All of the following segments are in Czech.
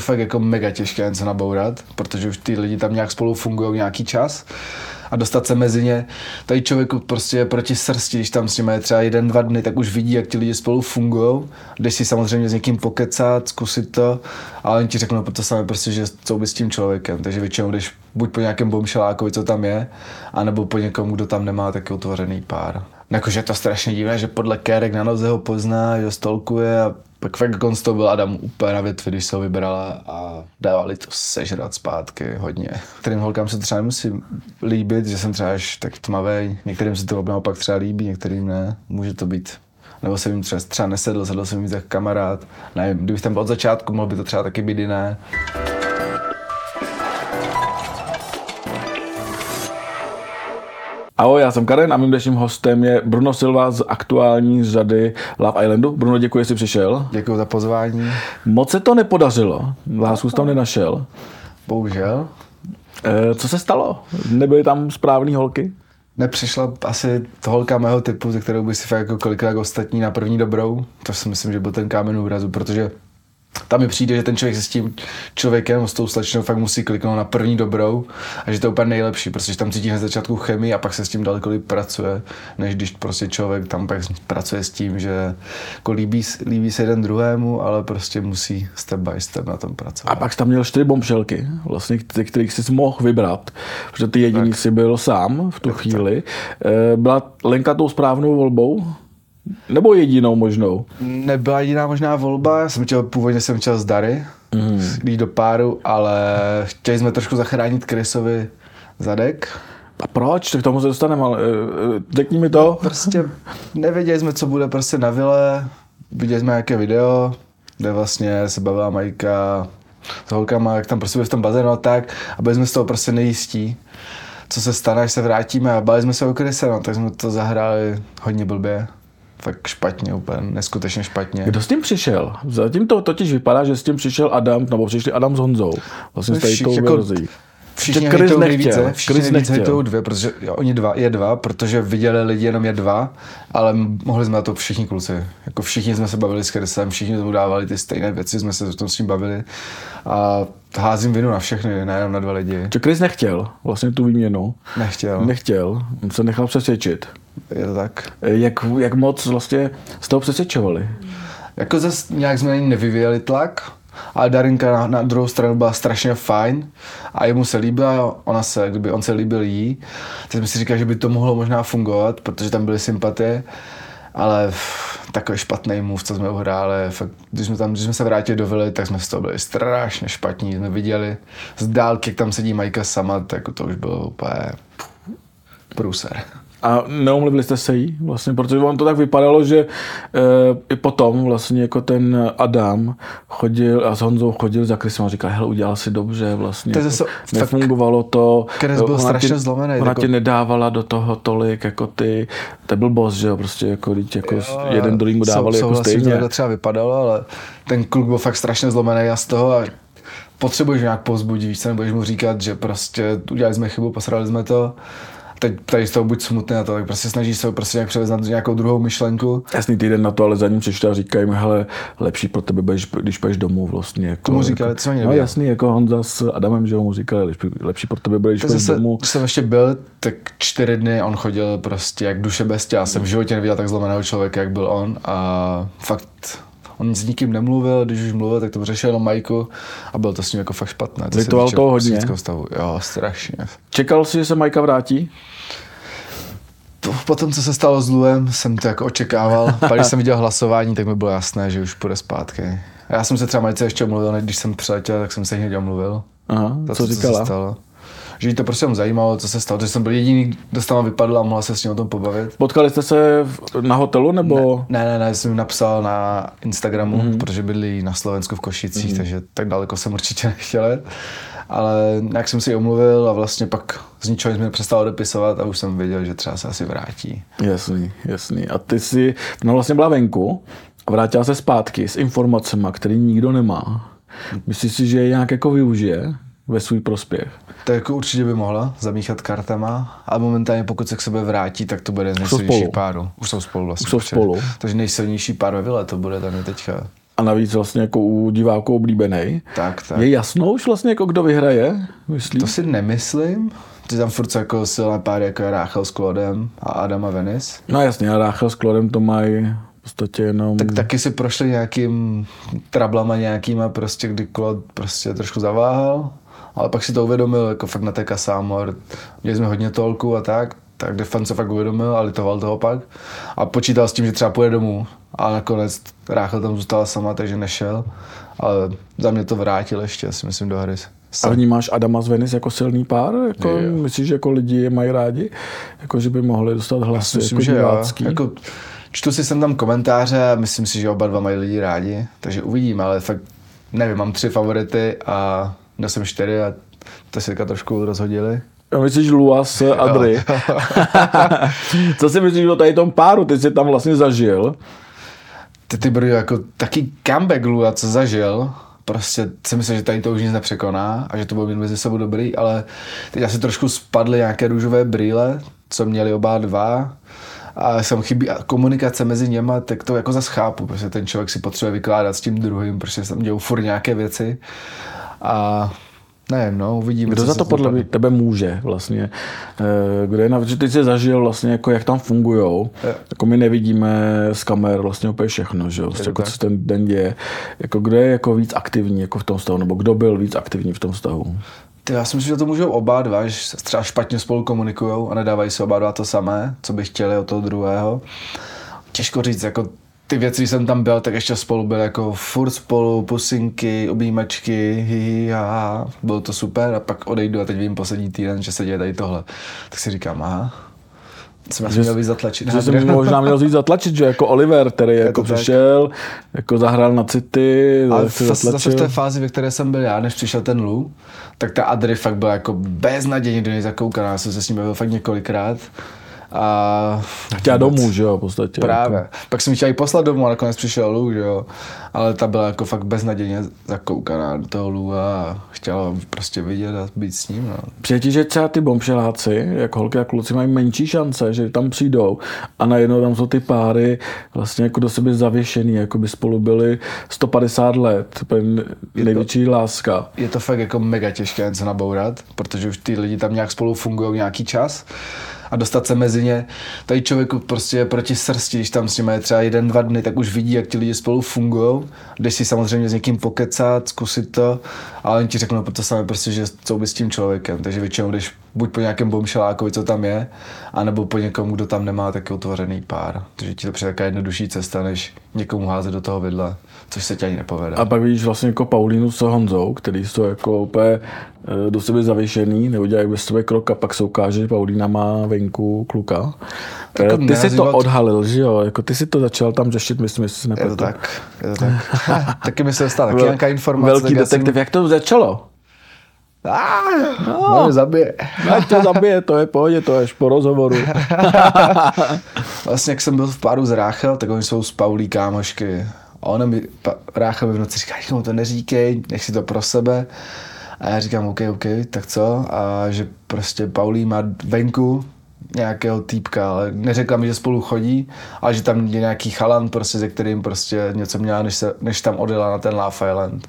fakt jako mega těžké něco nabourat, protože už ty lidi tam nějak spolu fungují nějaký čas a dostat se mezi ně. Tady člověk prostě je proti srsti, když tam s nimi je třeba jeden, dva dny, tak už vidí, jak ti lidi spolu fungují. Jdeš si samozřejmě s někým pokecat, zkusit to, ale oni ti řeknou to samé prostě, že co by s tím člověkem. Takže většinou jdeš buď po nějakém bomšelákovi, co tam je, anebo po někom, kdo tam nemá taky utvořený pár. Jakože je to strašně divné, že podle kérek na noze ho pozná, že stolkuje a pak fakt konc to byl Adam úplně na větvi, když se ho vybrala a dávali to sežrat zpátky hodně. Některým holkám se třeba musí líbit, že jsem třeba až tak tmavý, některým se to naopak třeba líbí, některým ne. Může to být nebo jsem jim třeba, třeba nesedl, sedl jsem jim jako kamarád. Nevím, kdybych tam byl od začátku, mohl by to třeba taky být jiné. Ahoj, já jsem Karen a mým dnešním hostem je Bruno Silva z aktuální řady Love Islandu. Bruno, děkuji, že jsi přišel. Děkuji za pozvání. Moc se to nepodařilo, lásku tam nenašel. Bohužel. E, co se stalo? Nebyly tam správné holky? Nepřišla asi holka mého typu, ze kterou by si fakt jako kolikrát ostatní na první dobrou. To si myslím, že byl ten kámen úrazu, protože tam mi přijde, že ten člověk se s tím člověkem, s tou slečnou fakt musí kliknout na první dobrou a že to je úplně nejlepší, protože tam cítí na začátku chemii a pak se s tím daleko líp pracuje, než když prostě člověk tam pak pracuje s tím, že jako líbí, líbí se jeden druhému, ale prostě musí step by step na tom pracovat. A pak tam měl čtyři bombšelky, vlastně, kterých jsi mohl vybrat, protože ty jediný tak. si byl sám v tu tak, chvíli. Tak. Eh, byla Lenka tou správnou volbou? Nebo jedinou možnou? Nebyla jediná možná volba, já jsem chtěl, původně jsem chtěl z Dary, mm. jít do páru, ale chtěli jsme trošku zachránit Krysovi zadek. A proč? Tak tomu se dostaneme, ale uh, řekni mi to. Prostě nevěděli jsme, co bude prostě na vile, viděli jsme nějaké video, kde vlastně se bavila Majka s holkama, jak tam prostě v tom bazénu a tak a byli jsme z toho prostě nejistí co se stane, až se vrátíme a bali jsme se o Kryse, no, tak jsme to zahráli hodně blbě fakt špatně, úplně neskutečně špatně. Kdo s tím přišel? Zatím to totiž vypadá, že s tím přišel Adam, nebo přišli Adam s Honzou. Vlastně s tady tou jako, Všichni Chris nejvíce, všichni nejvíce dvě, protože jo, oni dva, je dva, protože viděli lidi jenom je dva, ale mohli jsme na to všichni kluci. Jako všichni jsme se bavili s Chrisem, všichni jsme dávali ty stejné věci, jsme se o tom s ním bavili a házím vinu na všechny, nejenom na dva lidi. Čo Chris nechtěl vlastně tu výměnu? Nechtěl. Nechtěl, on se nechal přesvědčit. Je to tak. Jak, jak moc vlastně z toho přesvědčovali? Jako zase nějak jsme nevyvíjeli tlak, ale Darinka na, na druhou stranu byla strašně fajn a jemu se líbila, ona se, kdyby on se líbil jí, tak jsme si říkali, že by to mohlo možná fungovat, protože tam byly sympatie, ale takový špatný move, co jsme uhráli, fakt, když jsme, tam, když jsme se vrátili do vily, tak jsme z toho byli strašně špatní, jsme viděli z dálky, jak tam sedí Majka sama, tak to už bylo úplně průser. A neomluvili jste se jí vlastně, protože on to tak vypadalo, že e, i potom vlastně jako ten Adam chodil a s Honzou chodil za Krysem a říkal, hele, udělal si dobře vlastně. To jako, nefungovalo to. Kres byl strašně tě, zlomený. Ona jako... tě nedávala do toho tolik jako ty, to byl boss, že jo, prostě jako, jako jo, jeden druhý mu dávali sou, jako stejně. to třeba vypadalo, ale ten kluk byl fakt strašně zlomený a z toho a potřebuješ nějak povzbudit, víš, nebudeš mu říkat, že prostě udělali jsme chybu, posrali jsme to teď tady z toho buď smutný na to, tak prostě snaží se prostě nějak převést na nějakou druhou myšlenku. Jasný týden na to, ale za ním přišli a říkají mi, hele, lepší pro tebe, budeš, když půjdeš domů vlastně. Jako, Tomu říkali, co oni No jasný, jako Honza s Adamem, že mu říkali, lepší, lepší pro tebe, budeš půjdeš domů. Když jsem ještě byl, tak čtyři dny on chodil prostě jak duše bez těla. Jsem v životě neviděl tak zlomeného člověka, jak byl on a fakt on s nikým nemluvil, když už mluvil, tak to řešil jenom Majku a bylo to s ním jako fakt špatné. To Litoval toho hodně. Stavu. Jo, strašně. Čekal jsi, že se Majka vrátí? po tom, co se stalo s Luem, jsem to jako očekával. Pak, když jsem viděl hlasování, tak mi bylo jasné, že už půjde zpátky. A já jsem se třeba Majce ještě omluvil, když jsem přiletěl, tak jsem se hned omluvil. Aha, to, co, co říkala? Co se stalo že jí to prostě zajímalo, co se stalo, že jsem byl jediný, kdo tam vypadl a mohla se s ním o tom pobavit. Potkali jste se na hotelu nebo? Ne, ne, ne, ne jsem napsal na Instagramu, mm-hmm. protože byli na Slovensku v Košicích, mm-hmm. takže tak daleko jsem určitě nechtěl ale nějak jsem si omluvil a vlastně pak z ničeho jsme přestal odepisovat a už jsem věděl, že třeba se asi vrátí. Jasný, jasný. A ty si, no vlastně byla venku a vrátila se zpátky s informacemi, které nikdo nemá. Myslíš si, že je nějak jako využije ve svůj prospěch? To jako určitě by mohla zamíchat kartama, ale momentálně pokud se k sebe vrátí, tak to bude nejsilnější páru. Už jsou spolu vlastně. Už jsou spolu. Takže nejsilnější pár ve vile to bude tady teďka. a navíc vlastně jako u diváků oblíbený. Tak, tak. Je jasno už vlastně jako kdo vyhraje, myslíš? To si nemyslím. Ty tam furt jako silné páry, jako je Ráchel s Klodem a Adam a Venice. No jasně, a Ráchel s Klodem to mají v podstatě jenom... Tak taky si prošli nějakým trablama nějakýma, prostě kdy Klod prostě trošku zaváhal, ale pak si to uvědomil, jako fakt na té Kasámor. Měli jsme hodně tolku a tak, tak Defan se fakt uvědomil a litoval toho pak. A počítal s tím, že třeba půjde domů. A nakonec Ráchel tam zůstala sama, takže nešel. Ale za mě to vrátil ještě, si myslím, do hry. A vnímáš Adama z Venice jako silný pár? Jako, myslíš, že jako lidi je mají rádi? Jako, že by mohli dostat hlasy myslím, jako že divácký? jo. Jako, čtu si sem tam komentáře a myslím si, že oba dva mají lidi rádi. Takže uvidím, ale fakt nevím, mám tři favority a měl jsem čtyři a to si trošku rozhodili. Já myslíš Luas Adry. Co si myslíš o tady tom páru? Ty jsi tam vlastně zažil. Ty ty brdy, jako taky comeback Lua, co zažil, prostě si myslím, že tady to už nic nepřekoná a že to bude mít mezi sebou dobrý, ale teď asi trošku spadly nějaké růžové brýle, co měli oba dva a jsem chybí komunikace mezi něma, tak to jako zase chápu, protože ten člověk si potřebuje vykládat s tím druhým, protože se tam dějou furt nějaké věci a ne, no, uvidíme. Kdo za to podle mě tebe může vlastně? Eh, kdo je na, že ty jsi zažil vlastně, jako jak tam fungují. Jako my nevidíme z kamer vlastně úplně všechno, že jo? Vlastně jako, co ten den děje. Jako kdo je jako víc aktivní jako v tom vztahu, nebo kdo byl víc aktivní v tom? Ty, já si myslím, že to můžou oba dva, že třeba špatně spolu komunikují a nedávají se oba dva to samé, co by chtěli od toho druhého. Těžko říct, jako ty věci, když jsem tam byl, tak ještě spolu byl jako furt spolu, pusinky, objímačky, hi, ha, bylo to super a pak odejdu a teď vím poslední týden, že se děje tady tohle. Tak si říkám, aha, jsem asi měl víc zatlačit. Že jsem možná měl víc zatlačit, že jako Oliver, který je jako přišel, tak. jako zahrál na City, Ale v, zase v té fázi, ve které jsem byl já, než přišel ten Lu, tak ta Adry fakt byla jako beznadějně do něj zakoukaná. Já jsem se s ním bavil fakt několikrát a chtěla domů, že jo, v podstatě. Právě. Pak jsem chtěl i poslat domů a nakonec přišel Lou, že jo. Ale ta byla jako fakt beznadějně zakoukaná do toho Lou a chtěla prostě vidět a být s ním. No. Přijde že třeba ty bombšeláci, jako holky a kluci, mají menší šance, že tam přijdou a najednou tam jsou ty páry vlastně jako do sebe zavěšený, jako by spolu byli 150 let, největší je to, láska. Je to fakt jako mega těžké se nabourat, protože už ty lidi tam nějak spolu fungují nějaký čas a dostat se mezi ně. Tady člověk prostě je proti srsti, když tam s nimi je třeba jeden, dva dny, tak už vidí, jak ti lidi spolu fungují. Jdeš si samozřejmě s někým pokecat, zkusit to, ale oni ti řeknou to samé prostě, že co by s tím člověkem. Takže většinou jdeš buď po nějakém bomšelákovi, co tam je, anebo po někom, kdo tam nemá taky otevřený pár. Takže ti to přijde taková jednodušší cesta, než někomu házet do toho vidla, což se ti ani nepovede. A pak vidíš vlastně jako Paulínu s Honzou, který jsou jako úplně eh, do sebe zavěšený, neudělají bez sebe krok a pak se ukáže, že Paulína má venku kluka. Tak eh, ty jsi to odhalil, že jo? Jako ty si to začal tam řešit, myslím, jestli si nepletu. Je to tak, je to tak. taky mi se stala taky nějaká informace. Velký detektiv, jsem... jak to začalo? Ah, no, no zabije. Ať to zabije, to je pohodě, to je až po rozhovoru. vlastně, jak jsem byl v páru s Ráchel, tak oni jsou s Paulí kámošky. A ona mi, Ráchel mi v noci říká, no to neříkej, nech si to pro sebe. A já říkám, OK, OK, tak co? A že prostě Paulí má venku nějakého týpka, ale neřekla mi, že spolu chodí, ale že tam je nějaký chalan, prostě, se kterým prostě něco měla, než, se, než tam odjela na ten Love Island.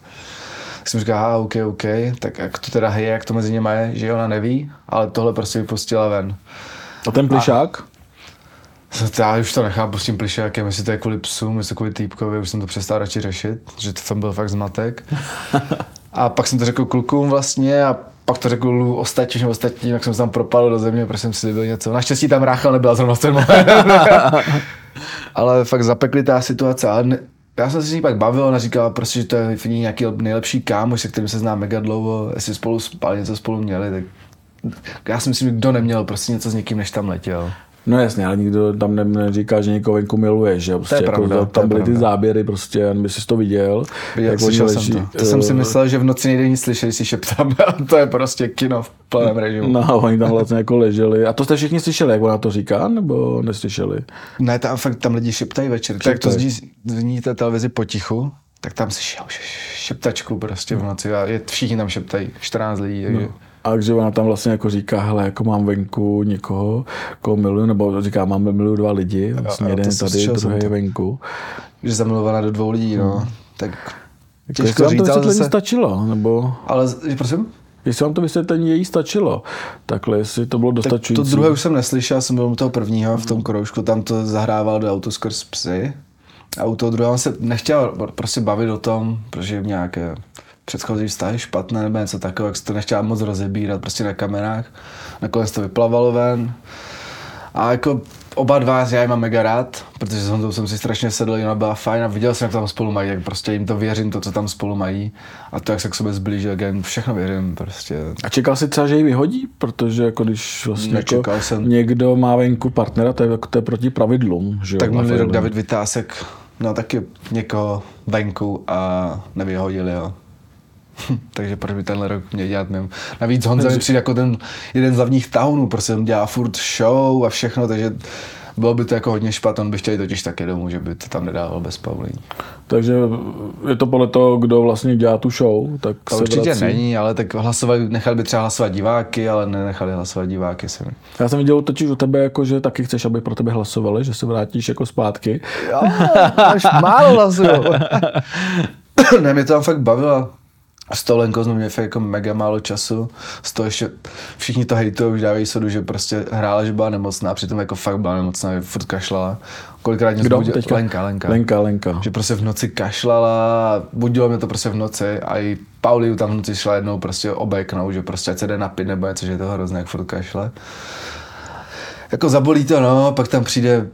Tak jsem říkal, aha, OK, OK, tak jak to teda je, jak to mezi nimi je, že ona neví, ale tohle prostě vypustila ven. A ten plišák? A já už to nechápu s tím plišákem, jestli to je kvůli psům, jestli kvůli týpkovi, už jsem to přestal radši řešit, že to byl fakt zmatek. a pak jsem to řekl klukům vlastně a pak to řekl ostatním, ostatním, jak jsem se tam propadl do země, protože jsem si byl něco. Naštěstí tam Ráchel nebyla zrovna ten moment. Ale fakt zapekli ta situace. Ale ne, já jsem se s ní pak bavil, ona říkala prostě, že to je nějaký nejlepší kámoš, se kterým se zná mega dlouho, jestli spolu spali, něco spolu měli, tak já si myslím, že kdo neměl prostě něco s někým, než tam letěl. No jasně, ale nikdo tam ne, neříká, že někoho venku miluje, že prostě to je jako pravda, tam byly ty záběry, prostě, jen by si to viděl. Viděl, jak slyšel jsem to. To jsem si myslel, že v noci nejde nic slyšet, si šeptám, to je prostě kino v plném režimu. No, oni tam vlastně jako leželi. A to jste všichni slyšeli, jak ona to říká, nebo neslyšeli? Ne, tam fakt tam lidi šeptají večer. Šeptaj. Tak to zní, zní té televizi potichu, tak tam si šeptačku prostě v noci a je, všichni tam šeptají, 14 lidí. Takže... No. A takže ona tam vlastně jako říká, hele, jako mám venku někoho, koho miluju, nebo říká, mám miluju dva lidi, vlastně jo, jeden tady, druhý je venku. Že zamilovaná do dvou lidí, no. Hmm. Tak těžko jako, říct, to ale zase... stačilo, nebo... Ale, prosím? Jestli vám to vysvětlení její stačilo, takhle, jestli to bylo dostačující. Tak to druhé už jsem neslyšel, jsem byl u toho prvního v tom kroužku, tam to zahrával do auto skrz psy. A u toho druhého se nechtěl prostě bavit o tom, protože nějaké předchozí vztahy špatné nebo něco takového, jak se to nechtěla moc rozebírat prostě na kamerách. Nakonec to vyplavalo ven. A jako oba dva já je mám mega rád, protože s Honzou jsem si strašně sedl, ona byla fajn a viděl jsem, jak tam spolu mají, jak prostě jim to věřím, to, co tam spolu mají. A to, jak se k sobě zblíží, jak jim všechno věřím prostě. A čekal jsi třeba, že ji vyhodí? Protože jako když vlastně jako jsem. někdo má venku partnera, to je, jako to je proti pravidlům. Že tak minulý rok David Vytásek no taky někoho venku a nevyhodili jo. Takže proč by tenhle rok mě dělat mimo. Navíc Honza mi přijde jako ten jeden z hlavních taunů, prostě on dělá furt show a všechno, takže bylo by to jako hodně špatné, on by chtěl totiž taky domů, že by to tam nedával bez Paulín. Takže je to podle toho, kdo vlastně dělá tu show, tak to se určitě vrací. není, ale tak hlasovali, nechali by třeba hlasovat diváky, ale nenechali hlasovat diváky. Jsem. Já jsem viděl totiž u tebe, jako, že taky chceš, aby pro tebe hlasovali, že se vrátíš jako zpátky. Jo, až málo hlasují. ne, mě to tam fakt bavilo s tou Lenkou jsme měli jako mega málo času, z toho ještě všichni to hejtují, už dávají sodu, že prostě hrála, že byla nemocná, přitom jako fakt byla nemocná, furt kašlala. Kolikrát mě Kdo? Teďka? Lenka, Lenka. Lenka, Lenka. Že prostě v noci kašlala, budilo mě to prostě v noci a i Pauliu tam v noci šla jednou prostě obeknout, že prostě ať se jde napít nebo něco, že je to hrozné, jak furt kašle. Jako zabolí to, no, pak tam přijde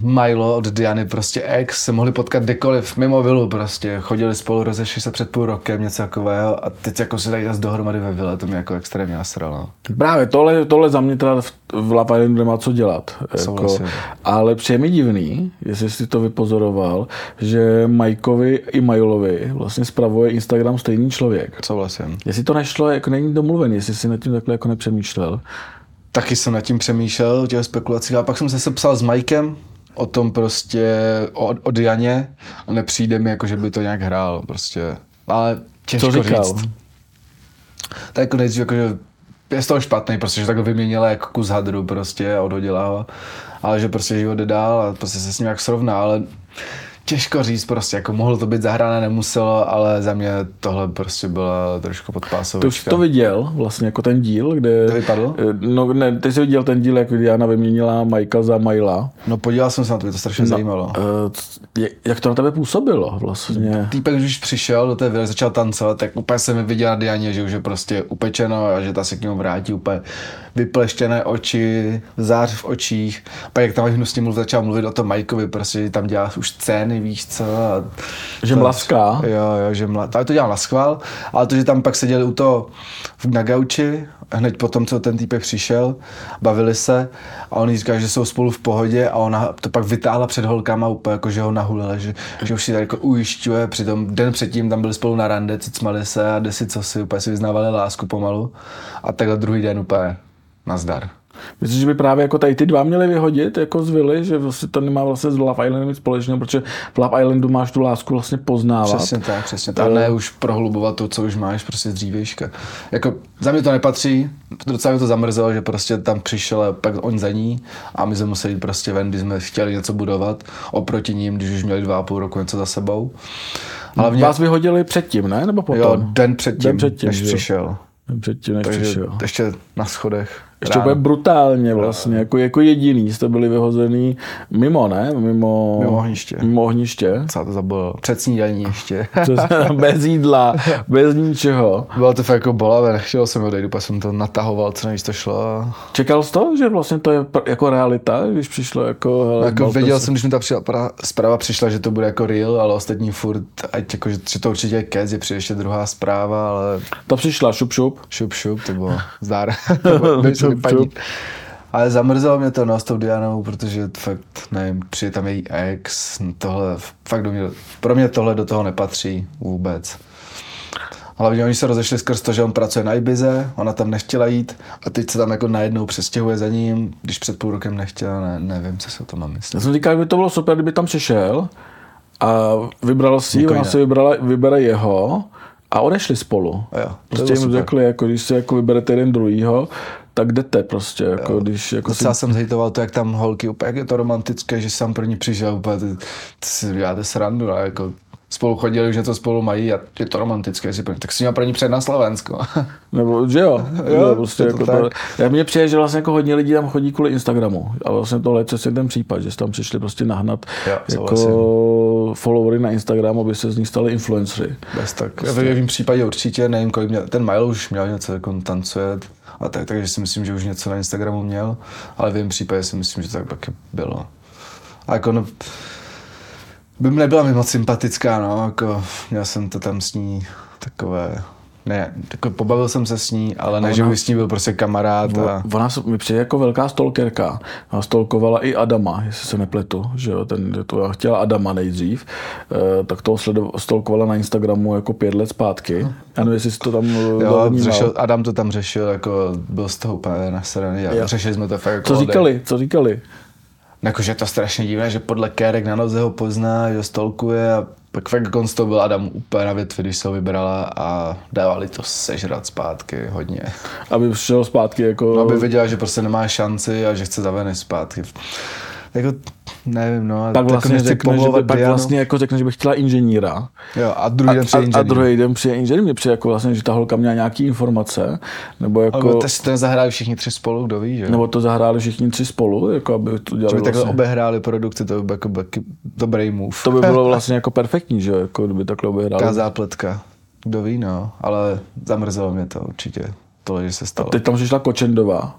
Milo od Diany, prostě ex, se mohli potkat kdekoliv, mimo vilu prostě, chodili spolu, rozešli se před půl rokem, něco takového a teď jako se dají zase dohromady ve vile, to mě jako extrémně nasralo. Právě, tohle, tohle za mě teda v, v Lapa nemá co dělat. Jako, ale přijde mi divný, jestli jsi to vypozoroval, že Majkovi i Majlovi vlastně spravuje Instagram stejný člověk. Souhlasím. Jestli to nešlo, jako není domluvený, jestli si nad tím takhle jako nepřemýšlel. Taky jsem nad tím přemýšlel, o těch spekulacích, a pak jsem se sepsal s Majkem, o tom prostě, o, o Dianě a nepřijde mi jako, že by to nějak hrál prostě. Ale těžko Co říkal? říct. Tak jako nejdřív jako, že je z toho špatný, prostě, že takhle vyměnila jako kus hadru prostě a odhodila ho. Ale že prostě život jde dál a prostě se s ním jak srovná, ale těžko říct prostě, jako mohlo to být zahrané, nemuselo, ale za mě tohle prostě byla trošku podpásová. Ty už to viděl, vlastně jako ten díl, kde... To vypadlo? Eh, no ne, ty jsi viděl ten díl, jak Diana vyměnila Majka za Majla. No podíval jsem se na to, mě to strašně no, zajímalo. Uh, jak to na tebe působilo vlastně? Týpek, když přišel do té vily, začal tancovat, tak úplně jsem viděl na Dianě, že už je prostě upečeno a že ta se k němu vrátí úplně vypleštěné oči, zář v očích. Pak jak tam hnusně mluvil, začal mluvit o tom Majkovi, prostě tam dělá už scény, víš co. A že to, mlaská. Jo, jo, že mla, ale to dělal na schvál, ale to, že tam pak seděli u toho na gauči, hned po tom, co ten týpek přišel, bavili se a on říká, že jsou spolu v pohodě a ona to pak vytáhla před holkama úplně, jako že ho nahulila, že, že už si tady jako ujišťuje, přitom den předtím tam byli spolu na rande, cicmali se a desi co si, úplně si vyznávali lásku pomalu a takhle druhý den úplně nazdar. Myslíš, že by právě jako tady ty dva měli vyhodit jako z vily, že vlastně to nemá vlastně s Love Islandem nic společného, protože v Love Islandu máš tu lásku vlastně poznávat. Přesně tak, přesně tak. A ne už prohlubovat to, co už máš prostě z dřívějška. Jako za mě to nepatří, docela mě to zamrzelo, že prostě tam přišel a pak on za ní a my jsme museli prostě ven, když jsme chtěli něco budovat oproti ním, když už měli dva a půl roku něco za sebou. Hlavně... Vás vyhodili předtím, ne? Nebo potom? Jo, den předtím, den předtím než jo. přišel. Den předtím, než Takže přišel. ještě na schodech. Ještě úplně brutálně vlastně, jako, jako jediný jste byli vyhozený mimo, ne? Mimo, mimo ohniště. Mimo ohniště. Co to zabilo? Před snídaní ještě. bez jídla, bez ničeho. Bylo to fakt jako bolavé, nechtěl jsem odejít, pak jsem to natahoval, co nejvíc to šlo. Čekal jsi to, že vlastně to je jako realita, když přišlo jako... Hele, jako věděl se... jsem, když mi ta zpráva přišla, že to bude jako real, ale ostatní furt, ať jako, že to určitě je kec, je přijde ještě druhá zpráva, ale... To přišla, šup šup. Šup šup, to bylo zdár. vypadí. Ale zamrzelo mě to no, s tou Dianou, protože fakt, nevím, přijde tam její ex, tohle, fakt do mě, pro mě tohle do toho nepatří vůbec. Hlavně oni se rozešli skrz to, že on pracuje na Ibize, ona tam nechtěla jít a teď se tam jako najednou přestěhuje za ním, když před půl rokem nechtěla, ne, nevím, co se o tom mám myslet. Já jsem říkal, že by to bylo super, kdyby tam přišel a vybral si, ona si vybrala, vybere jeho a odešli spolu. Jo, prostě jim řekli, jako, když si jako vyberete jeden druhýho, tak jdete prostě. Jako, jo. když, jako si... jsem zhejtoval to, jak tam holky, úplně jak je to romantické, že jsem pro ní přišel, úplně ty, ty si děláte srandu, a jako spolu chodili, už něco spolu mají a je to romantické, si tak si měl pro ní před na Slovensko. Nebo, že jo, jo prostě to jako to, já mě přijde, že vlastně jako hodně lidí tam chodí kvůli Instagramu. A vlastně tohle je ten případ, že tam přišli prostě nahnat jo, jako vlastně. followery na Instagram, aby se z nich stali influencery. Bez tak. Prostě. V jejím případě určitě, nevím, kolik měl, ten Milo už měl něco, jako tancuje a tak, takže si myslím, že už něco na Instagramu měl, ale v jejím případě si myslím, že tak taky bylo. A jako no, by mi nebyla mi moc sympatická, no, jako měl jsem to tam s ní takové, ne, jako pobavil jsem se s ní, ale ne, že by s ní byl prostě kamarád. A... Ona mi přijde jako velká stolkerka. Ona stolkovala i Adama, jestli se nepletu, že jo, ten, to chtěla Adama nejdřív, eh, tak toho sledo, stolkovala na Instagramu jako pět let zpátky. Já nevím, jestli to tam eh, jo, řešil, Adam to tam řešil, jako byl z toho úplně nasraný a řešili jsme to fakt jako Co říkali, co říkali? Jakože to strašně divné, že podle kérek na noze ho pozná, že stolkuje a pak fakt konc to byl Adam úplně na větvi, když se ho vybrala a dávali to sežrat zpátky hodně. Aby šel zpátky jako... No, aby viděla, že prostě nemá šanci a že chce zavený zpátky. Jako nevím, no. Pak vlastně, řekne, že, pak vlastně jako řekne, že bych chtěla inženýra. Jo, a druhý den přijde inženýr. A, a druhý den přijde inženýr. Mě přijde jako vlastně, že ta holka měla nějaký informace. Nebo jako... Ale to si to zahráli všichni tři spolu, kdo ví, že? Nebo to zahráli všichni tři spolu, jako aby to dělali Že by takhle vlastně. obehráli produkci, to by byl jako, jako dobrý move. To by bylo vlastně jako perfektní, že jako kdyby takhle obehráli. Taká zápletka. Kdo ví, no. Ale zamrzelo mě to určitě. To, že se stalo. A teď tam přišla Kočendová.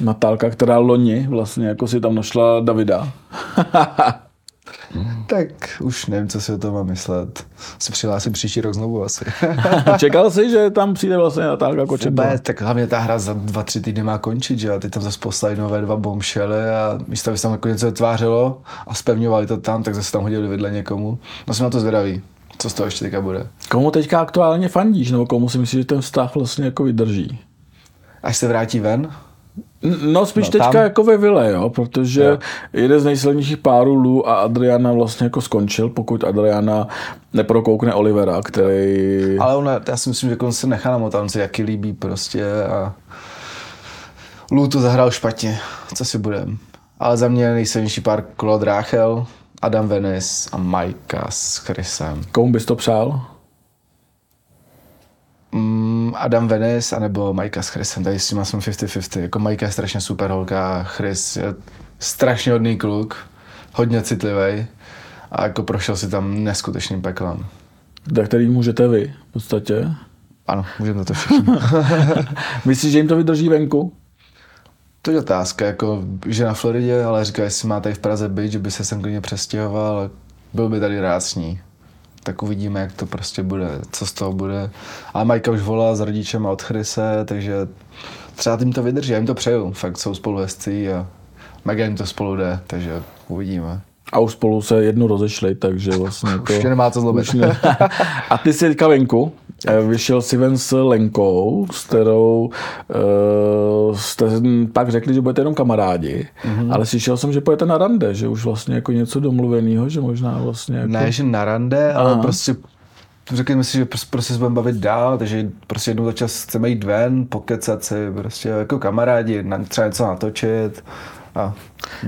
Natálka, která loni vlastně jako si tam našla Davida. tak už nevím, co si o tom mám myslet. Se přihlásím příští rok znovu asi. Čekal jsi, že tam přijde vlastně Natálka Kočendová? Ne, tak hlavně ta hra za dva, tři týdny má končit, že a teď tam zase poslali nové dva bombshely a místo, aby se tam jako něco vytvářelo a spevňovali to tam, tak zase tam hodili vidle někomu. No jsem na to zvědavý. Co z toho ještě teďka bude? Komu teďka aktuálně fandíš, nebo komu si myslíš, že ten vztah vlastně jako vydrží? Až se vrátí ven? No spíš no, teďka tam... jako ve Vile, jo, protože jo. jeden z nejsilnějších párů Lu a Adriana vlastně jako skončil, pokud Adriana neprokoukne Olivera, který... Ale ona, já si myslím, že on se nechá na jaký líbí prostě a Lu to zahrál špatně, co si budem. Ale za mě nejsilnější pár Claude Rachel, Adam Venice a Majka s Chrisem. Komu bys to přál? Mm, Adam Venice anebo Majka s Chrisem, tady s tím jsem 50-50. Jako Majka je strašně super holka, Chris je strašně hodný kluk, hodně citlivý a jako prošel si tam neskutečným peklem. Tak který můžete vy v podstatě? Ano, můžeme to všichni. Myslíš, že jim to vydrží venku? To je otázka, jako, že na Floridě, ale říká, jestli má tady v Praze být, že by se sem klidně přestěhoval, byl by tady rád s ní tak uvidíme, jak to prostě bude, co z toho bude. Ale Majka už volá s rodičem od Chryse, takže třeba tím to vydrží, já jim to přeju, fakt jsou spolu hezcí a mega jim to spolu jde, takže uvidíme. A už spolu se jednu rozešli, takže vlastně jako... Už nemá co zlobit. Ne. A ty jsi teďka venku, eh, vyšel si ven s Lenkou, s kterou uh, jste pak řekli, že budete jenom kamarádi, mm-hmm. ale slyšel jsem, že pojete na rande, že už vlastně jako něco domluveného, že možná vlastně jako... Ne, že na rande, Aha. ale prostě řekněme si, že prostě, prostě se budeme bavit dál, takže prostě jednou za čas chceme jít ven, pokecat si, prostě jako kamarádi, třeba něco natočit, a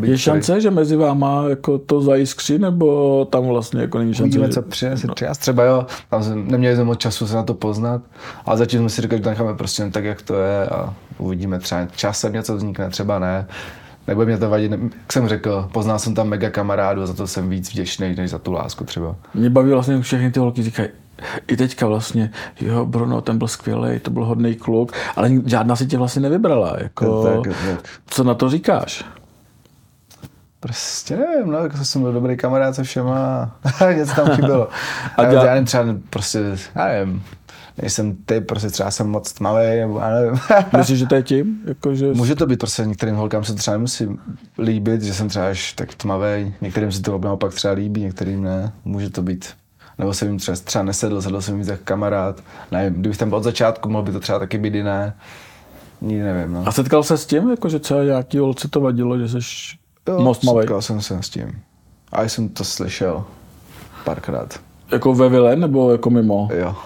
je šance, tady. že mezi váma jako to zajiskří, nebo tam vlastně jako není šance? Uvidíme, co přinese no. Třeba jo, tam jsem, neměli jsme moc času se na to poznat, ale zatím jsme si říkali, že to necháme prostě tak, jak to je a uvidíme třeba časem něco vznikne, třeba ne. Nebude mě to vadit, jak jsem řekl, poznal jsem tam mega kamarádu a za to jsem víc vděčný, než za tu lásku třeba. Mě baví vlastně všechny ty holky, říkají, i teďka vlastně, jo, Bruno, ten byl skvělý, to byl hodný kluk, ale žádná si tě vlastně nevybrala. Jako, tak, tak. Co na to říkáš? Prostě nevím, no, jako jsem byl dobrý kamarád se všema, něco tam chybělo. A já, já nevím, třeba prostě, já nevím, nejsem ty, prostě třeba jsem moc tmavý, nebo já nevím. Myslíš, že to je tím? Jako, že... Může to být, prostě některým holkám se třeba nemusí líbit, že jsem třeba až tak tmavý, některým se to naopak třeba líbí, některým ne, může to být. Nebo jsem jim třeba, třeba nesedl, sedl jsem jim jako kamarád, nevím, kdybych tam byl od začátku, mohl by to třeba taky být jiné. Nikdy nevím. No. A setkal se s tím, jako, že třeba nějaký holce to vadilo, že jsi Jo, Most setkal jsem se s tím. A jsem to slyšel párkrát. Jako ve Vile nebo jako mimo? Jo.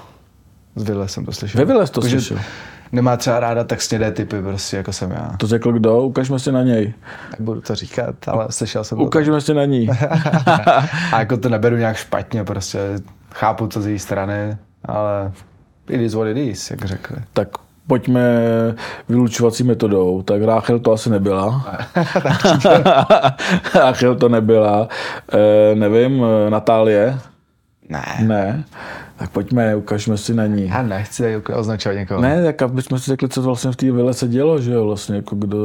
Z Vile jsem to slyšel. Ve Vile to jako, slyšel? Nemá třeba ráda tak snědé typy, prostě jako jsem já. To řekl kdo? Ukažme si na něj. Nebudu to říkat, ale slyšel jsem Ukažme si na ní. a jako to neberu nějak špatně, prostě chápu to z její strany, ale it is what it is, jak řekli. Tak pojďme vylučovací metodou. Tak Ráchel to asi nebyla. Ráchel to nebyla. E, nevím, Natálie? Ne. Ne. Tak pojďme, ukažme si na ní. Já nechci označovat někoho. Ne, tak aby jsme si řekli, co vlastně v té vile se dělo, že jo, vlastně, jako kdo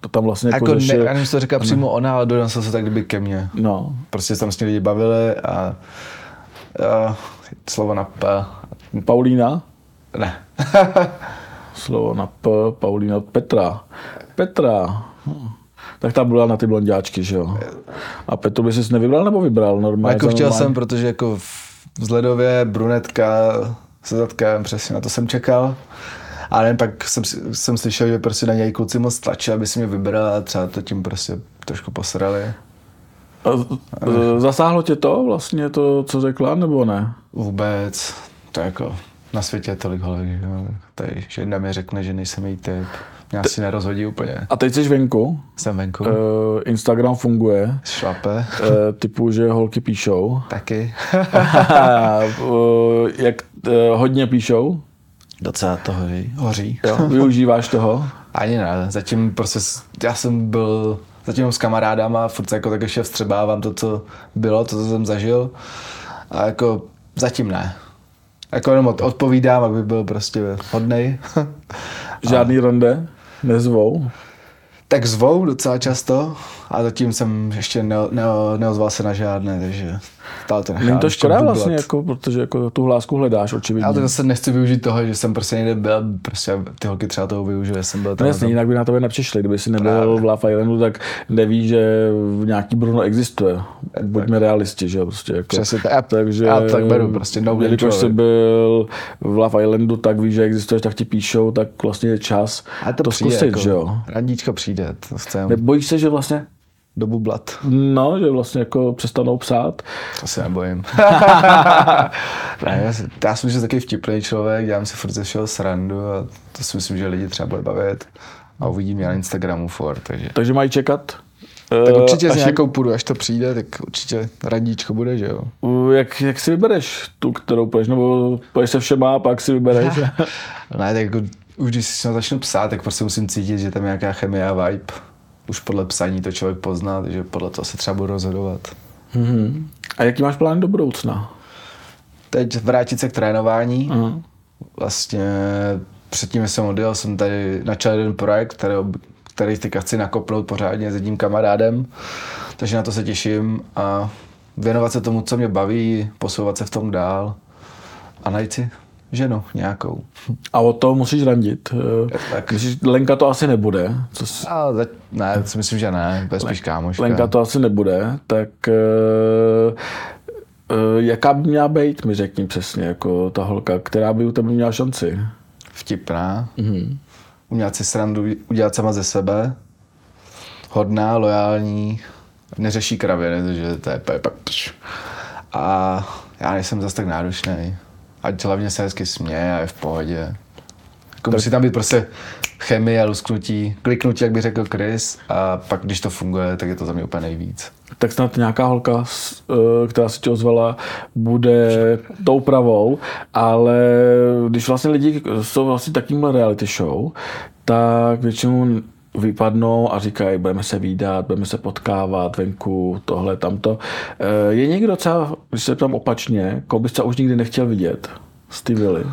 to tam vlastně jako, jako řešil. Ne, já nevím, to říká přímo ona, ale donesl se tak kdyby ke mně. No. Prostě se tam s ní lidi bavili a, a slovo na P. Paulína? Ne. slovo na P, Paulína, Petra. Petra. Hm. Tak ta byla na ty blondiáčky, že jo. A Petru by si nevybral nebo vybral normálně? Jako chtěl normálně? jsem, protože jako vzhledově brunetka se zatkem, přesně na to jsem čekal. A nevím, pak jsem, jsem slyšel, že prostě na něj kluci moc tlačí, aby si mě vybral a třeba to tím prostě trošku posrali. A zasáhlo tě to vlastně, to, co řekla, nebo ne? Vůbec. To jako na světě je tolik holek, že, tady, že jedna mi řekne, že nejsem její typ. Mě asi nerozhodí úplně. A teď jsi venku. Jsem venku. Uh, Instagram funguje. Šlape. Uh, typu, že holky píšou. Taky. uh, jak uh, hodně píšou? Docela to hoří. Jo, využíváš toho? Ani ne. Zatím prostě, já jsem byl zatím s kamarádama, furt jako tak ještě vstřebávám to, co bylo, to, co jsem zažil. A jako zatím ne. Jako jenom odpovídám, aby byl prostě hodnej. Žádný a... rande? Nezvou? Tak zvou docela často a zatím jsem ještě ne, ne, neozval se na žádné, takže stále to Není to škoda vlastně, jako, protože jako tu hlásku hledáš očividně. Já to zase nechci využít toho, že jsem prostě někde byl, prostě ty holky třeba toho využili, jsem byl tam. No jasně, jinak by na to nepřišli, kdyby si nebyl Právě. v Love Islandu, tak neví, že nějaký Bruno existuje. Buďme tak. realisti, že prostě jako. Přesně tak, takže, já tak beru prostě, no Jelikož jsi byl v Love Islandu, tak víš, že existuješ, tak ti píšou, tak vlastně je čas a to, to přijde, zkusit, jako, že jo. Randíčko přijde. To chcem. Nebojíš se, že vlastně do bublat. No, že vlastně jako přestanou psát. To se nebojím. ne, já, já jsem že taky vtipný člověk, dělám si furt ze všeho srandu a to si myslím, že lidi třeba bude bavit. A uvidím mě na Instagramu furt, takže. Takže mají čekat? Tak eh, určitě s nějakou půjdu, až to přijde, tak určitě radíčko bude, že jo. Jak, jak si vybereš tu, kterou půjdeš, nebo půjdeš se všema a pak si vybereš? ne, tak jako už když si začnu psát, tak prostě musím cítit, že tam je nějaká chemie a vibe už podle psaní to člověk pozná, takže podle toho se třeba budu rozhodovat. Mm-hmm. A jaký máš plán do budoucna? Teď vrátit se k trénování. Uh-huh. Vlastně předtím, jsem odjel, jsem tady načal jeden projekt, který, který teďka chci nakopnout pořádně s jedním kamarádem, takže na to se těším a věnovat se tomu, co mě baví, posouvat se v tom dál a najít si ženu nějakou. A o to musíš randit. Tak. Myslíš, Lenka to asi nebude. Co jsi... A, ne, si myslím, že ne, to je spíš kámoška. Lenka to asi nebude, tak uh, uh, jaká by měla být, mi řekni přesně, jako ta holka, která by u tebe měla šanci? Vtipná. Mm-hmm. Umělat si srandu udělat sama ze sebe. Hodná, lojální, neřeší kraviny, že to je pak... A já nejsem zase tak náročný ať hlavně se hezky směje a je v pohodě. Jako musí tam být prostě chemie a lusknutí, kliknutí, jak by řekl Chris, a pak, když to funguje, tak je to za mě úplně nejvíc. Tak snad nějaká holka, eh, která se tě ozvala, bude tou pravou, ale když vlastně lidi jsou vlastně takýmhle reality show, tak většinou vypadnou a říkají, budeme se výdat, budeme se potkávat venku, tohle, tamto. Eh, je někdo třeba, když se tam opačně, koho bys už nikdy nechtěl vidět z ty vily?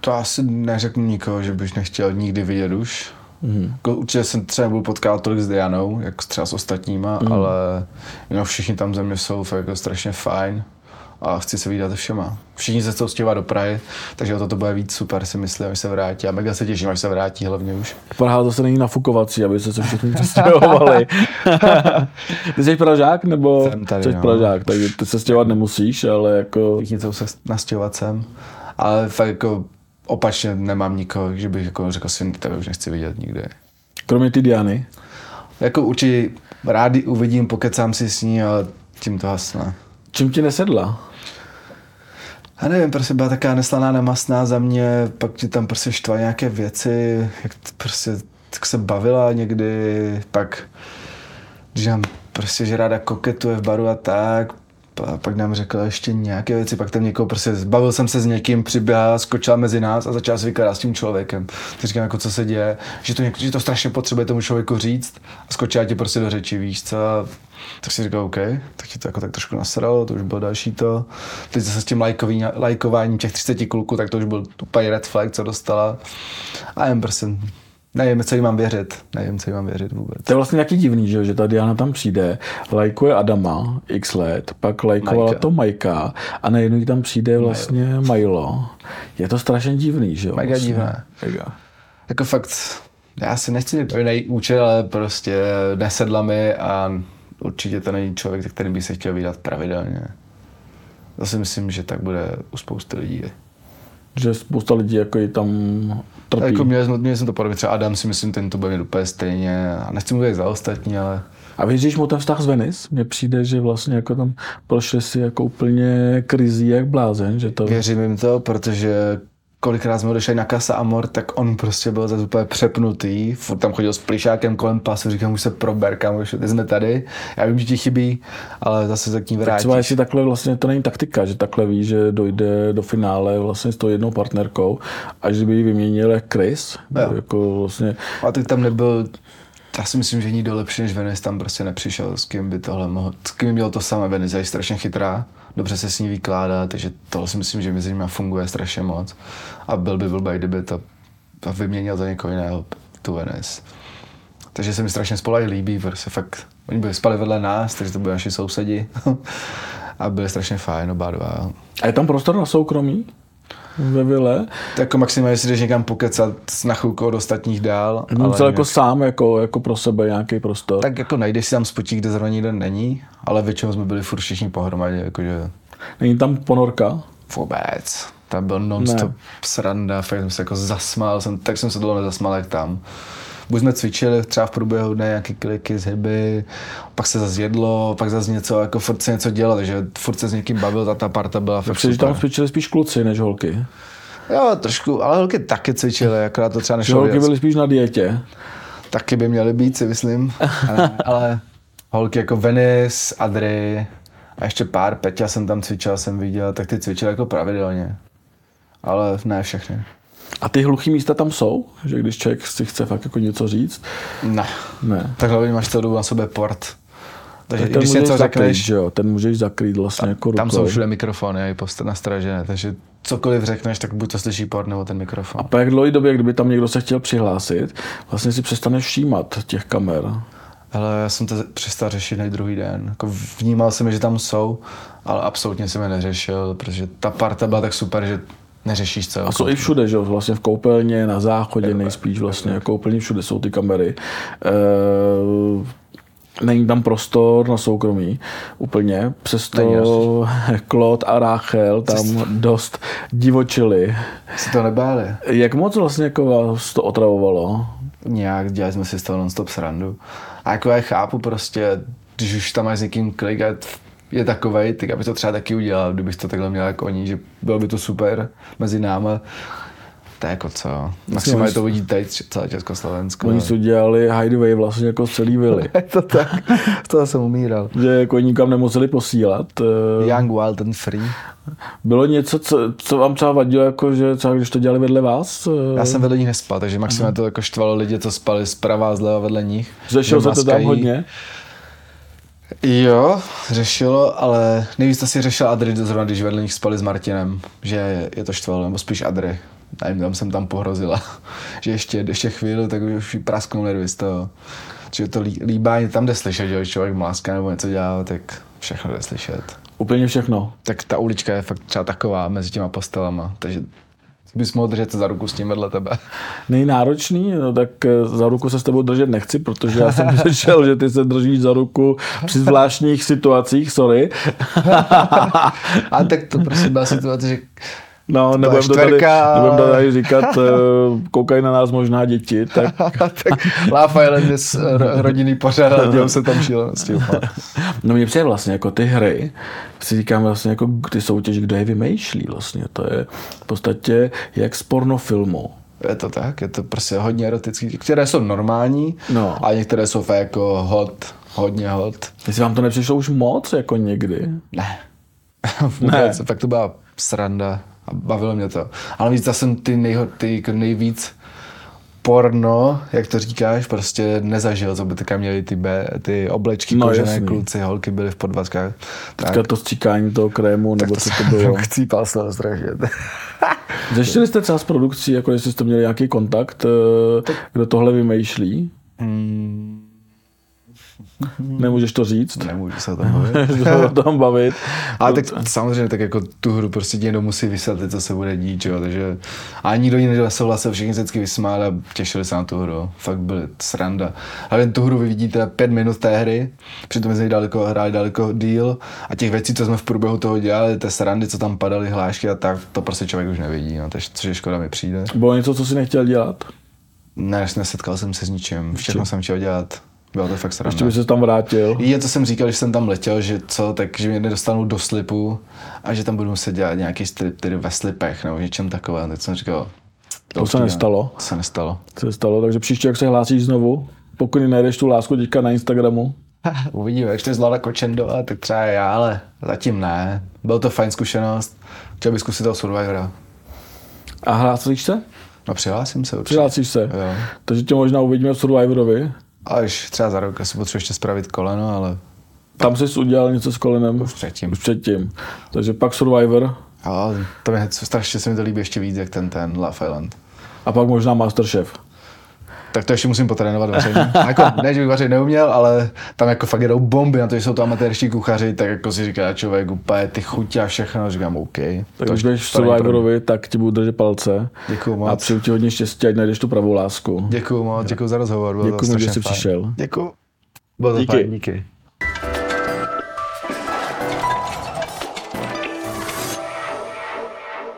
To asi neřeknu nikoho, že bych nechtěl nikdy vidět už. Mm. Určitě jsem třeba nebudu potkávat tolik s Dianou, jak třeba s ostatníma, mm. ale jenom všichni tam ze mě jsou fakt jako strašně fajn a chci se vydat všema. Všichni se chcou stěhovat do Prahy, takže o to, to bude víc super, si myslím, až se vrátí. A mega se těším, až se vrátí hlavně už. Praha zase není nafukovací, aby se se všichni přestěhovali. ty jsi Pražák, nebo jsem tady, jsi no. Pražák, takže ty se stěhovat nemusíš, ale jako... Všichni chcou se nastěhovat sem, ale fakt jako opačně nemám nikoho, že bych jako řekl si, tebe už nechci vidět nikdy. Kromě ty Diany? Jako určitě rádi uvidím, pokecám si s ní, ale tím to hasne. Čím ti nesedla? Já nevím, prostě byla taková neslaná, nemastná za mě, pak ti tam prostě štvaly nějaké věci, jak prostě tak se bavila někdy, pak když nám prostě, že ráda koketuje v baru a tak, A pak nám řekl ještě nějaké věci, pak tam někoho prostě, bavil jsem se s někým, přiběhal, skočil mezi nás a začal se vykládat s tím člověkem. Ty říkám, jako co se děje, že to, že to strašně potřebuje tomu člověku říct a skočil ti prostě do řeči, víš co. Tak si říkal, OK, tak ti to jako tak trošku nasralo, to už bylo další to. Teď zase s tím lajkový, lajkováním těch 30 kluků, tak to už byl úplně red flag, co dostala. A jen prostě Nevím, co jí mám věřit. Nevím, co jí mám věřit vůbec. To je vlastně nějaký divný, že, že ta Diana tam přijde, lajkuje Adama x let, pak lajkovala Majka. to Majka a najednou jí tam přijde vlastně Milo. Je to strašně divný, že jo? Mega vlastně. divné. Mega. Jako fakt, já si nechci nejít účel, ale prostě nesedla mi a určitě to není člověk, který by se chtěl vydat pravidelně. Si myslím, že tak bude u spousty lidí. Že spousta lidí jako i tam trpí. Jako jsme, měli jsme to podobně, třeba Adam si myslím, ten to bude mít úplně stejně. A nechci mluvit za ostatní, ale... A víš, mu ten vztah z Venice, mně přijde, že vlastně jako tam prošli si jako úplně krizí jak blázen, že to... Věřím jim to, protože kolikrát jsme odešli na Kasa Amor, tak on prostě byl zase úplně přepnutý, furt tam chodil s plišákem kolem pasu, říkám, už se prober, kam už jsme tady, já vím, že ti chybí, ale zase se k ní vrátíš. třeba jestli takhle vlastně to není taktika, že takhle ví, že dojde do finále vlastně s tou jednou partnerkou, až kdyby ji vyměnil Chris, jo. jako vlastně... A teď tam nebyl já si myslím, že nikdo lepší než Venice tam prostě nepřišel, s kým by tohle mohl, s kým měl to samé. Venice je strašně chytrá, dobře se s ní vykládá, takže tohle si myslím, že mezi nimi funguje strašně moc. A byl by blbý, kdyby to vyměnil za někoho jiného, tu Venice. Takže se mi strašně spolají líbí, protože fakt, oni byli spali vedle nás, takže to byli naši sousedi. a byli strašně fajn, oba dva. A je tam prostor na soukromí? Ve vile. Tak jako maximálně si jdeš někam pokecat na chvilku od ostatních dál. No, ale jako sám, jako, jako pro sebe nějaký prostor. Tak jako najdeš si tam spotík, kde zrovna nikdo není, ale většinou jsme byli furt všichni pohromadě. Jakože... Není tam ponorka? Vůbec. Tam byl non-stop ne. sranda, fakt jsem se jako zasmál, jsem, tak jsem se dlouho nezasmál jak tam buď jsme cvičili třeba v průběhu dne nějaké kliky, zhyby, pak se zase jedlo, pak zase něco, jako furt se něco dělal, takže furt se s někým bavil, ta, ta parta byla fakt super. tam cvičili spíš kluci než holky. Jo, trošku, ale holky taky cvičily, akorát to třeba nešlo Holky byly spíš na dietě. Taky by měly být, si myslím. ale, ale holky jako Venice, Adry a ještě pár, Peťa jsem tam cvičil, jsem viděl, tak ty cvičili jako pravidelně. Ale ne všechny. A ty hluchý místa tam jsou? Že když člověk si chce fakt jako něco říct? Ne. ne. Tak hlavně máš celou na sobě port. Takže tak když něco zakrýt, řekneš, že jo, ten můžeš zakrýt vlastně jako rukou. Tam jsou všude mikrofony i nastražené, takže cokoliv řekneš, tak buď to slyší port nebo ten mikrofon. A po jak dlouhé době, kdyby tam někdo se chtěl přihlásit, vlastně si přestaneš všímat těch kamer. Ale já jsem to přestal řešit na druhý den. Jako vnímal jsem, že tam jsou, ale absolutně jsem je neřešil, protože ta parta byla tak super, že neřešíš co. A jsou i všude, že vlastně v koupelně, na záchodě nejspíš vlastně, jako úplně všude jsou ty kamery. E, není tam prostor na soukromí úplně, přesto Klot a Rachel tam Přesto... dost divočili. Si to nebáli? Jak moc vlastně jako vás to otravovalo? Nějak, dělali jsme si z toho non-stop srandu. A jako já chápu prostě, když už tam máš s někým klik a je takovej, tak aby to třeba taky udělal, kdybych to takhle měl jako oni, že bylo by to super mezi náma. To je jako co. Maximálně to vidí teď celé Československo. Oni si udělali hideaway vlastně jako celý vily. je to tak. to jsem umíral. Že jako nikam nemuseli posílat. Eh, Young, wild and free. Bylo něco, co, co vám třeba vadilo, jako, že třeba když to dělali vedle vás? Eh? Já jsem vedle nich nespal, takže maximálně to jako štvalo lidi, co spali zprava a zleva vedle nich. Řešil se to tam hodně? Jo, řešilo, ale nejvíc asi řešil Adry zrovna, když vedle nich spali s Martinem, že je to štvalo, nebo spíš Adry. Nevím, tam jsem tam pohrozila, že ještě, ještě chvíli, tak už prasknou nervy z toho. Že to lí, líbání tam jde slyšet, že člověk mláská nebo něco dělá, tak všechno jde slyšet. Úplně všechno. Tak ta ulička je fakt třeba taková mezi těma postelama, takže bys mohl držet za ruku s tím vedle tebe. Nejnáročný, no tak eh, za ruku se s tebou držet nechci, protože já jsem slyšel, že ty se držíš za ruku při zvláštních situacích, sorry. A tak to prostě byla situace, že No, nebudem to, tady, nebudem to tady říkat, uh, koukají na nás možná děti, tak... tak Love Island je rodinný pořád a dělám se tam šílenosti. no mě přijde vlastně jako ty hry, si říkám vlastně jako ty soutěž, kdo je vymýšlí vlastně, to je v podstatě jak z pornofilmu. Je to tak, je to prostě hodně erotický, které jsou normální no. a některé jsou fakt jako hot, hodně hod. Jestli vám to nepřišlo už moc, jako někdy? Ne. Vůbec, ne. fakt to byla sranda a bavilo mě to. Ale víc, já jsem ty, nejho, ty jako nejvíc porno, jak to říkáš, prostě nezažil, co by teďka měli ty, B, ty oblečky, no, kožené jasný. kluci, holky byly v podvazkách. Teďka to stříkání toho krému, nebo co to bylo. Chcípal se to strašně. Řešili jste třeba s produkcí, jako jestli jste měli nějaký kontakt, eh, kdo tohle vymýšlí? Hmm. Nemůžeš to říct? Nemůžu se o tom bavit. o tom bavit. Ale tak samozřejmě tak jako tu hru prostě někdo musí vysvětlit, co se bude dít, jo, takže a nikdo jiný nesouhlasil, všichni vždycky vysmáli a těšili se na tu hru. Fakt byly sranda. Ale tu hru vy vidíte pět minut té hry, přitom jsme daleko, hráli daleko díl a těch věcí, co jsme v průběhu toho dělali, ty srandy, co tam padaly, hlášky a tak, to prostě člověk už nevidí, no, takže což je škoda mi přijde. Bylo něco, co si nechtěl dělat? Ne, nesetkal jsem se s ničím, všechno jsem chtěl dělat. Bylo to fakt sranda. Ještě by se tam vrátil. Je, co jsem říkal, že jsem tam letěl, že co, tak že mě nedostanu do slipu a že tam budu muset dělat nějaký strip tedy ve slipech nebo něčem takovém. Tak jsem říkal, to se nestalo. To se nestalo. To se nestalo, takže příště, jak se hlásíš znovu, pokud najdeš tu lásku teďka na Instagramu. Uvidíme, jak to zvládá Kočendo, tak třeba já, ale zatím ne. Byl to fajn zkušenost. Chtěl bych zkusit toho Survivora. A hlásíš se? No přihlásím se určitě. Přihlásíš se. Jo. Takže tě možná uvidíme v Survivorovi. Až třeba za rok, asi potřebuji ještě spravit koleno, ale... Tam jsi udělal něco s kolenem? Už předtím. Už předtím. Takže pak Survivor. Ale to mě, strašně se mi to líbí ještě víc, jak ten, ten Love Island. A pak možná Masterchef. Tak to ještě musím potrénovat vaření. jako, ne, že bych vařit neuměl, ale tam jako fakt jedou bomby na to, že jsou to amatérští kuchaři, tak jako si říká člověk úplně ty chutě a všechno, říkám OK. Tak když budeš v Survivorovi, tak ti budu držet palce. Děkuju moc. A přeju ti hodně štěstí, ať najdeš tu pravou lásku. Děkuju moc, děkuji za rozhovor. Děkuji, že jsi přišel. Děkuji. Bylo to díky. fajn, díky.